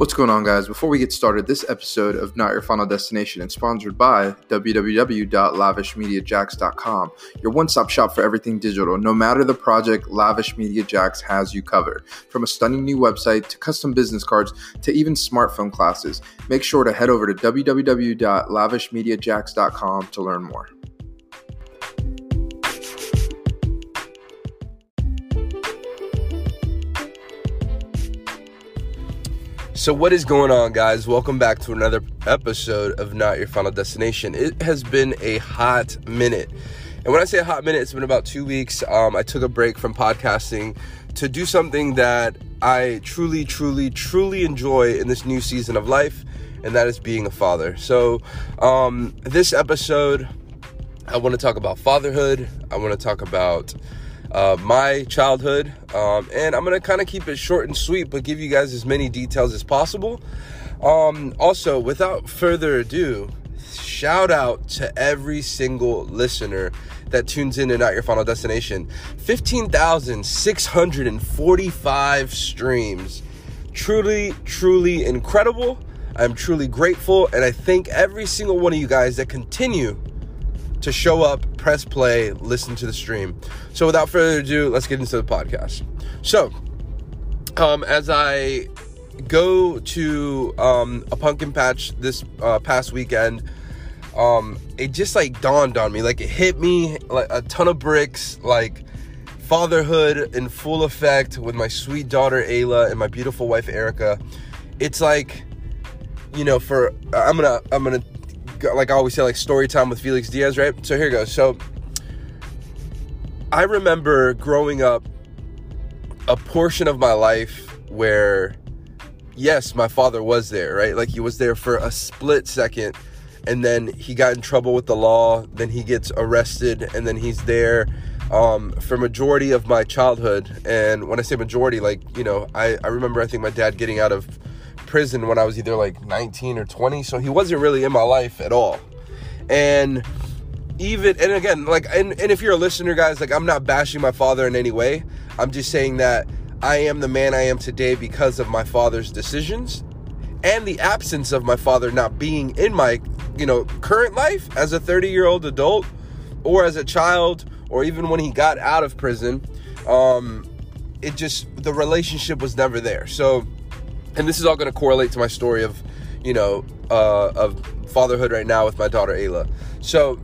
What's going on, guys? Before we get started, this episode of Not Your Final Destination is sponsored by www.lavishmediajacks.com, your one stop shop for everything digital. No matter the project, Lavish Media Jacks has you covered. From a stunning new website to custom business cards to even smartphone classes, make sure to head over to www.lavishmediajacks.com to learn more. So, what is going on, guys? Welcome back to another episode of Not Your Final Destination. It has been a hot minute. And when I say a hot minute, it's been about two weeks. Um, I took a break from podcasting to do something that I truly, truly, truly enjoy in this new season of life, and that is being a father. So, um, this episode, I want to talk about fatherhood. I want to talk about uh, my childhood. Um, and I'm going to kind of keep it short and sweet, but give you guys as many details as possible. Um, also, without further ado, shout out to every single listener that tunes in and Not Your Final Destination. 15,645 streams. Truly, truly incredible. I'm truly grateful, and I thank every single one of you guys that continue to show up, press play, listen to the stream. So without further ado, let's get into the podcast. So, um, as I go to um, a pumpkin patch this uh, past weekend, um, it just like dawned on me, like it hit me like a ton of bricks, like fatherhood in full effect with my sweet daughter Ayla and my beautiful wife Erica. It's like, you know, for I'm gonna I'm gonna like I always say, like story time with Felix Diaz, right? So here goes. So I remember growing up a portion of my life where, yes, my father was there, right? Like he was there for a split second, and then he got in trouble with the law. Then he gets arrested, and then he's there um, for majority of my childhood. And when I say majority, like you know, I I remember I think my dad getting out of prison when I was either like 19 or 20, so he wasn't really in my life at all. And even and again, like and, and if you're a listener, guys, like I'm not bashing my father in any way. I'm just saying that I am the man I am today because of my father's decisions and the absence of my father not being in my, you know, current life as a 30 year old adult or as a child or even when he got out of prison. Um, it just, the relationship was never there. So, and this is all going to correlate to my story of, you know, uh, of fatherhood right now with my daughter Ayla. So,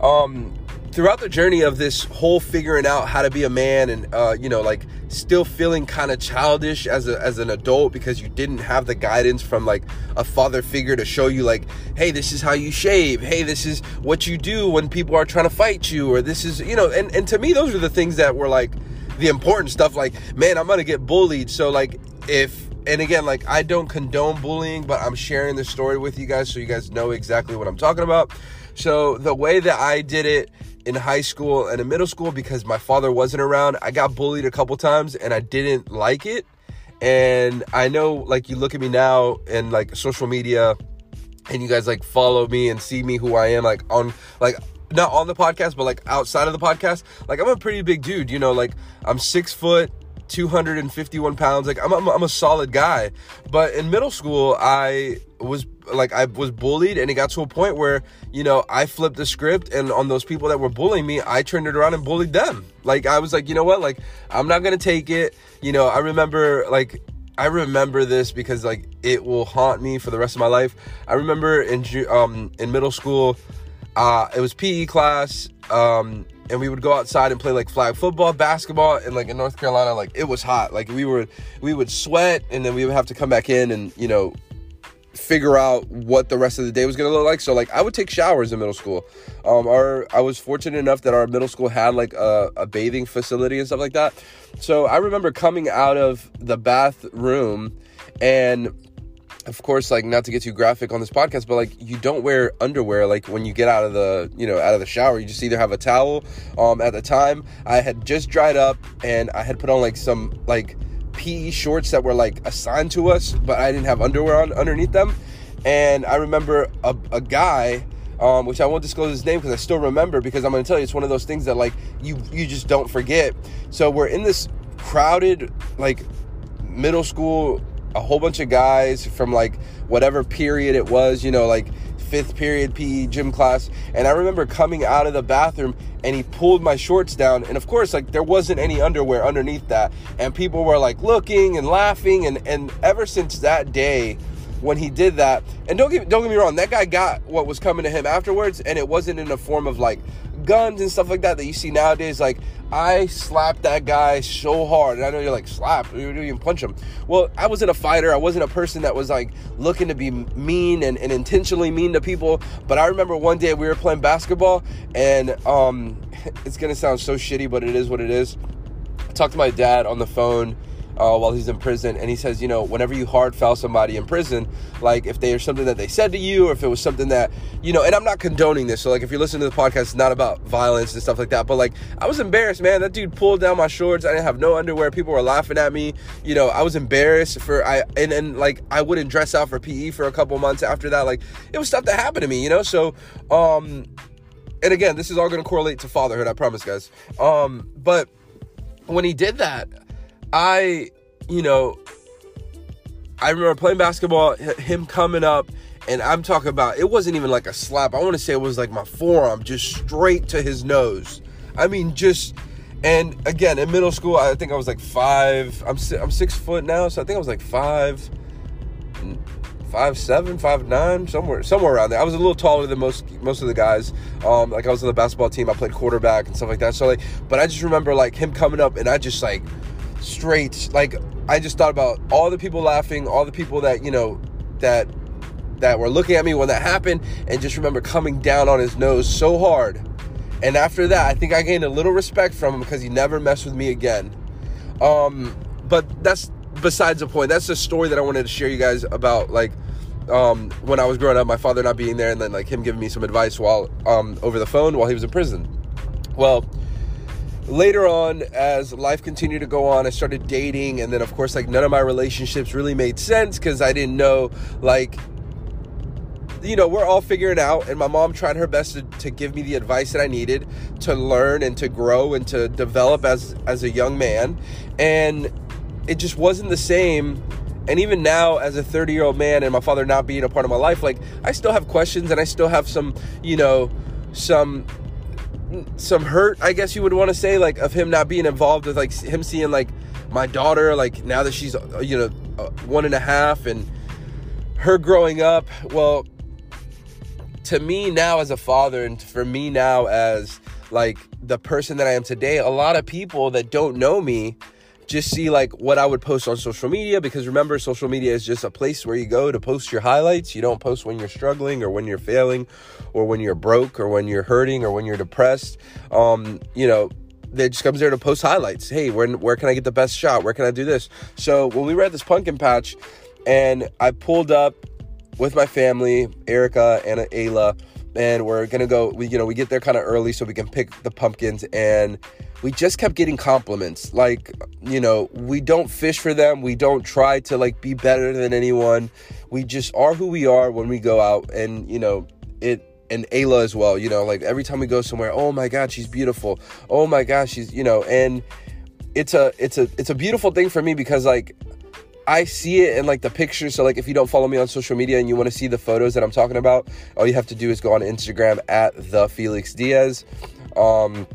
um, throughout the journey of this whole figuring out how to be a man and uh, you know like still feeling kind of childish as a, as an adult because you didn't have the guidance from like a father figure to show you like hey this is how you shave hey this is what you do when people are trying to fight you or this is you know and, and to me those are the things that were like the important stuff like man i'm gonna get bullied so like if and again, like I don't condone bullying, but I'm sharing the story with you guys so you guys know exactly what I'm talking about. So the way that I did it in high school and in middle school, because my father wasn't around, I got bullied a couple times and I didn't like it. And I know, like, you look at me now and like social media, and you guys like follow me and see me who I am, like on like not on the podcast, but like outside of the podcast. Like I'm a pretty big dude, you know, like I'm six foot, 251 pounds. Like I'm, I'm, I'm a solid guy. But in middle school, I was like I was bullied and it got to a point where, you know, I flipped the script and on those people that were bullying me, I turned it around and bullied them. Like I was like, you know what? Like I'm not going to take it. You know, I remember like I remember this because like it will haunt me for the rest of my life. I remember in um in middle school uh it was PE class um and we would go outside and play like flag football, basketball, and like in North Carolina, like it was hot. Like we were, we would sweat, and then we would have to come back in and you know figure out what the rest of the day was gonna look like. So like I would take showers in middle school. Um, our I was fortunate enough that our middle school had like a, a bathing facility and stuff like that. So I remember coming out of the bathroom and of course, like not to get too graphic on this podcast, but like you don't wear underwear like when you get out of the you know out of the shower. You just either have a towel. Um, at the time, I had just dried up and I had put on like some like PE shorts that were like assigned to us, but I didn't have underwear on underneath them. And I remember a, a guy, um, which I won't disclose his name because I still remember because I'm going to tell you it's one of those things that like you you just don't forget. So we're in this crowded like middle school a whole bunch of guys from like whatever period it was, you know, like fifth period PE gym class. And I remember coming out of the bathroom and he pulled my shorts down. And of course, like there wasn't any underwear underneath that. And people were like looking and laughing. And, and ever since that day, when he did that, and don't get don't get me wrong, that guy got what was coming to him afterwards, and it wasn't in the form of like guns and stuff like that that you see nowadays. Like I slapped that guy so hard, and I know you're like slap, you didn't even punch him. Well, I wasn't a fighter. I wasn't a person that was like looking to be mean and, and intentionally mean to people. But I remember one day we were playing basketball, and um, it's gonna sound so shitty, but it is what it is. I talked to my dad on the phone uh, while he's in prison, and he says, you know, whenever you hard foul somebody in prison, like if there's something that they said to you, or if it was something that, you know, and I'm not condoning this, so like if you're listening to the podcast, it's not about violence and stuff like that, but like I was embarrassed, man. That dude pulled down my shorts. I didn't have no underwear. People were laughing at me. You know, I was embarrassed for I and and like I wouldn't dress out for PE for a couple months after that. Like it was stuff that happened to me, you know. So, um, and again, this is all going to correlate to fatherhood. I promise, guys. Um, but when he did that I, you know, I remember playing basketball, him coming up, and I'm talking about it wasn't even like a slap. I want to say it was like my forearm just straight to his nose. I mean, just and again in middle school, I think I was like five. I'm I'm six foot now, so I think I was like five, five seven, five nine, somewhere somewhere around there. I was a little taller than most most of the guys. Um, like I was on the basketball team. I played quarterback and stuff like that. So like, but I just remember like him coming up, and I just like straight like i just thought about all the people laughing all the people that you know that that were looking at me when that happened and just remember coming down on his nose so hard. And after that i think i gained a little respect from him because he never messed with me again. Um but that's besides the point. That's the story that i wanted to share you guys about like um when i was growing up my father not being there and then like him giving me some advice while um over the phone while he was in prison. Well later on as life continued to go on i started dating and then of course like none of my relationships really made sense because i didn't know like you know we're all figuring out and my mom tried her best to, to give me the advice that i needed to learn and to grow and to develop as as a young man and it just wasn't the same. And even now as a 30 year old man and my father not being a part of my life like i still have questions and i still have some you know some some hurt, I guess you would want to say, like of him not being involved with like him seeing like my daughter, like now that she's uh, you know uh, one and a half, and her growing up. Well, to me now as a father, and for me now as like the person that I am today, a lot of people that don't know me just see like what I would post on social media because remember social media is just a place where you go to post your highlights. You don't post when you're struggling or when you're failing or when you're broke or when you're hurting or when you're depressed. Um, you know, they just comes there to post highlights. Hey, where where can I get the best shot? Where can I do this? So when we were at this pumpkin patch and I pulled up with my family, Erica and Ayla, and we're gonna go. We you know we get there kind of early so we can pick the pumpkins and we just kept getting compliments. Like, you know, we don't fish for them. We don't try to like be better than anyone. We just are who we are when we go out and, you know, it and Ayla as well, you know, like every time we go somewhere, oh my god, she's beautiful. Oh my gosh, she's, you know, and it's a it's a it's a beautiful thing for me because like I see it in like the pictures. So like if you don't follow me on social media and you want to see the photos that I'm talking about, all you have to do is go on Instagram at the Felix Diaz. Um,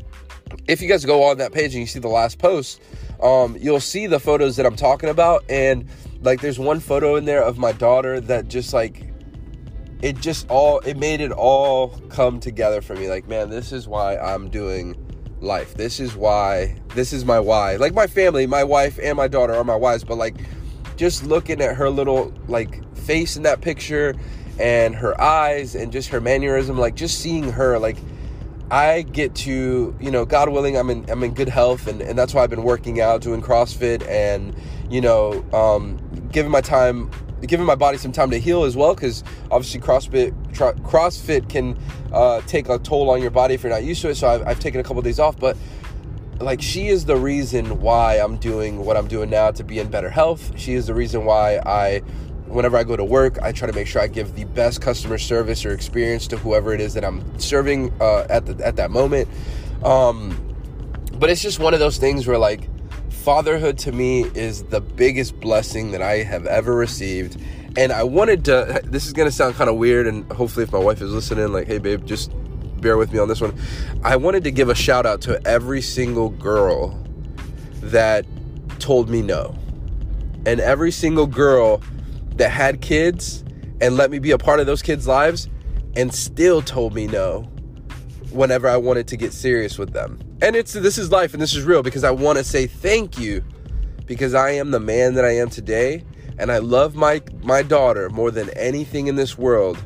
if you guys go on that page and you see the last post, um, you'll see the photos that I'm talking about. And like, there's one photo in there of my daughter that just like, it just all, it made it all come together for me. Like, man, this is why I'm doing life. This is why, this is my why. Like, my family, my wife, and my daughter are my whys, but like, just looking at her little like face in that picture and her eyes and just her mannerism, like, just seeing her, like, I get to, you know, God willing, I'm in I'm in good health, and, and that's why I've been working out, doing CrossFit, and you know, um, giving my time, giving my body some time to heal as well, because obviously CrossFit CrossFit can uh, take a toll on your body if you're not used to it. So I've, I've taken a couple of days off, but like she is the reason why I'm doing what I'm doing now to be in better health. She is the reason why I whenever I go to work, I try to make sure I give the best customer service or experience to whoever it is that I'm serving uh, at the at that moment. Um, but it's just one of those things where like fatherhood to me is the biggest blessing that I have ever received. And I wanted to, this is to sound kind of weird. And hopefully, if my wife is listening, like, hey, babe, just bear with me on this one. I wanted to give a shout out to every single girl that told me no. And every single girl that had kids and let me be a part of those kids' lives and still told me no whenever I wanted to get serious with them. And it's this is life and this is real because I want to say thank you because I am the man that I am today and I love my my daughter more than anything in this world.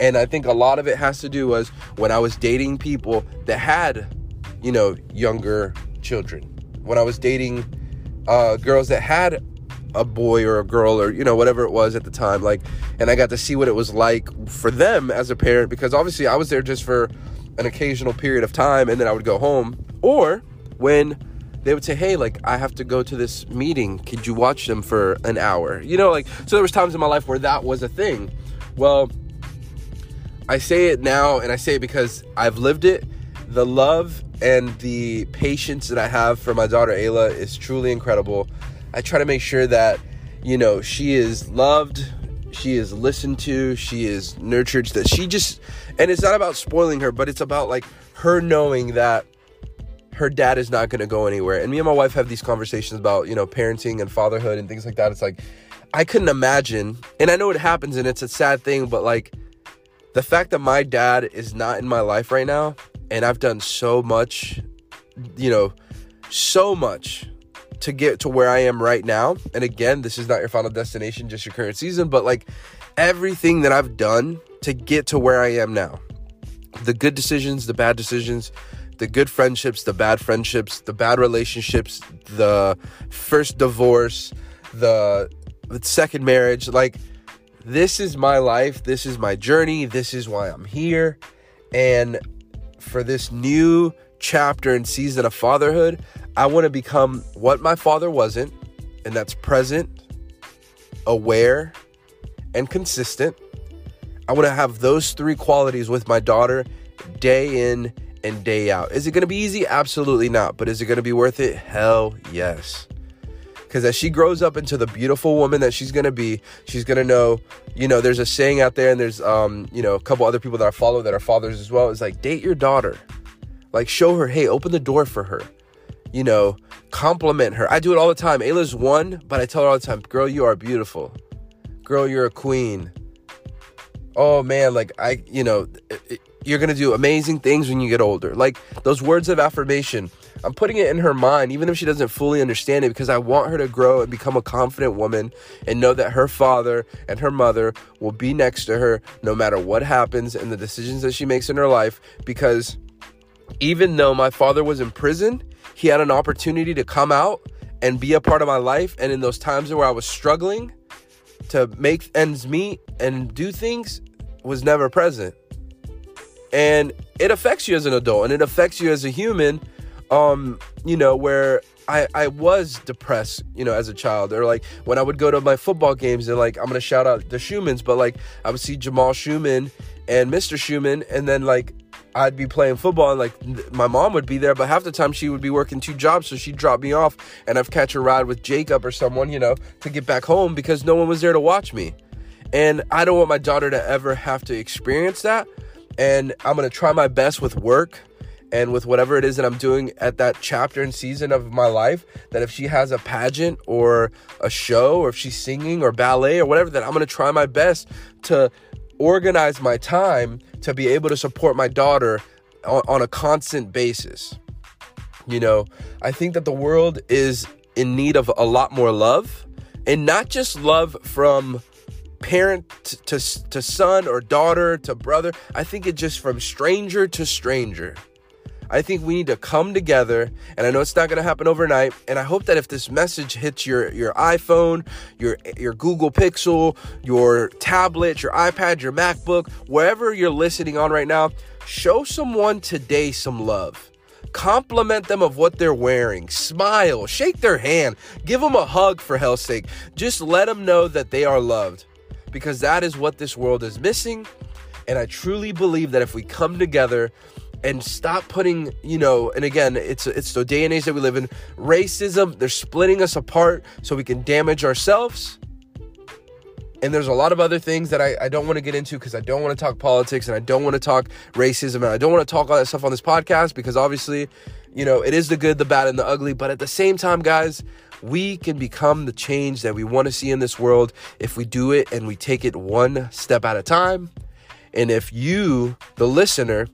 And I think a lot of it has to do was when I was dating people that had, you know, younger children. When I was dating uh, girls that had a boy or a girl or you know whatever it was at the time like and I got to see what it was like for them as a parent because obviously I was there just for an occasional period of time and then I would go home. Or when they would say, "Hey, like I have to go to this meeting. Could you watch them for an hour?" You know, like so there was times in my life where that was a thing. Well, I say it now and I say it because I've lived it. The love and the patience that I have for my daughter Ayla is truly incredible. I try to make sure that you know she is loved, she is listened to, she is nurtured, that she just, and it's not about spoiling her, but it's about like her knowing that her dad is not going to go anywhere. And me and my wife have these conversations about, you know, parenting and fatherhood and things like that. It's like, I couldn't imagine, and I know it happens and it's a sad thing, but like the fact that my dad is not in my life right now, and I've done so much, you know, so much to get to where I am right now. And again, this is not your final destination, just your current season, but like everything that I've done to get to where I am now the good decisions, the bad decisions, the good friendships, the bad friendships, the bad relationships, the first divorce, the, second marriage. Like, this is my life. This is my journey. This is why I'm here. And for this new chapter and season of fatherhood, I want to become what my father wasn't, and that's present, aware, and consistent. I want to have those three qualities with my daughter day in and day out. Is it going to be easy? Absolutely not. But is it going to be worth it? Hell yes. Because as she grows up into the beautiful woman that she's to be, she's to know, you know, there's a saying out there, and there's, um, you know, a couple other people that I follow that are fathers as well. Is like, date your daughter. Like, show her, hey, open the door for her you know, compliment her. I do it all the time. Ayla's one, but I tell her all the time, girl, you are beautiful. Girl, you're a queen. Oh man, like I, you know, you're gonna do amazing things when you get older. Like those words of affirmation. I'm putting it in her mind, even if she doesn't fully understand it, because I want her to grow and become a confident woman and know that her father and her mother will be next to her no matter what happens and the decisions that she makes in her life. Because even though my father was in prison, he had an opportunity to come out and be a part of my life. And in those times where I was struggling to make ends meet and do things, was never present. And it affects you as an adult and it affects you as a human. Um, you know, where I, I was depressed, you know, as a child. Or like when I would go to my football games and like I'm gonna shout out the Schumans, but like I would see Jamal Schuman and Mr. Schuman, and then like I'd be playing football and like my mom would be there, but half the time she would be working two jobs, so she'd drop me off and I'd catch a ride with Jacob or someone, you know, to get back home because no one was there to watch me. And I don't want my daughter to ever have to experience that. And I'm gonna try my best with work and with whatever it is that I'm doing at that chapter and season of my life, that if she has a pageant or a show or if she's singing or ballet or whatever, that I'm gonna try my best to organize my time to be able to support my daughter on, on a constant basis. You know, I think that the world is in need of a lot more love and not just love from parent to, to son or daughter to brother. I think it just from stranger to stranger. I think we need to come together, and I know it's not going to happen overnight. And I hope that if this message hits your your iPhone, your your Google Pixel, your tablet, your iPad, your MacBook, wherever you're listening on right now, show someone today some love. Compliment them of what they're wearing. Smile, shake their hand, give them a hug for hell's sake. Just let them know that they are loved because that is what this world is missing. And I truly believe that if we come together and stop putting, you know, and again, it's it's the day and age that we live in. Racism, they're splitting us apart so we can damage ourselves. And there's a lot of other things that I, I don't want to get into because I don't want to talk politics and I don't want to talk racism and I don't want to talk all that stuff on this podcast because obviously, you know, it is the good, the bad, and the ugly. But at the same time, guys, we can become the change that we want to see in this world if we do it and we take it one step at a time. And if you, the listener,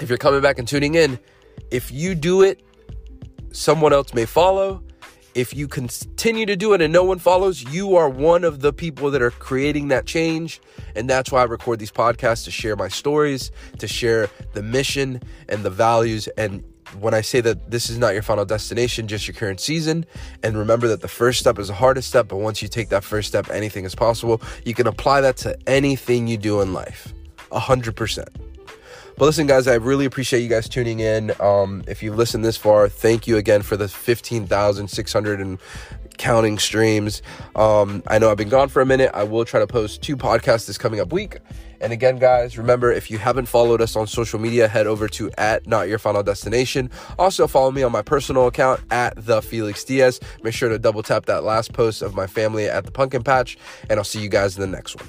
if you're coming back and tuning in, if you do it, someone else may follow. If you continue to do it and no one follows, you are one of the people that are creating that change. And that's why I record these podcasts to share my stories, to share the mission and the values. And when I say that this is not your final destination, just your current season, and remember that the first step is the hardest step, but once you take that first step, anything is possible. You can apply that to anything you do in life. 100%. But listen, guys, I really appreciate you guys tuning in. Um, if you've listened this far, thank you again for the 15,600 and counting streams. Um, I know I've been gone for a minute. I will try to post two podcasts this coming up week. And again, guys, remember if you haven't followed us on social media, head over to at not your final destination. Also, follow me on my personal account at the Felix Diaz. Make sure to double tap that last post of my family at the pumpkin patch, and I'll see you guys in the next one.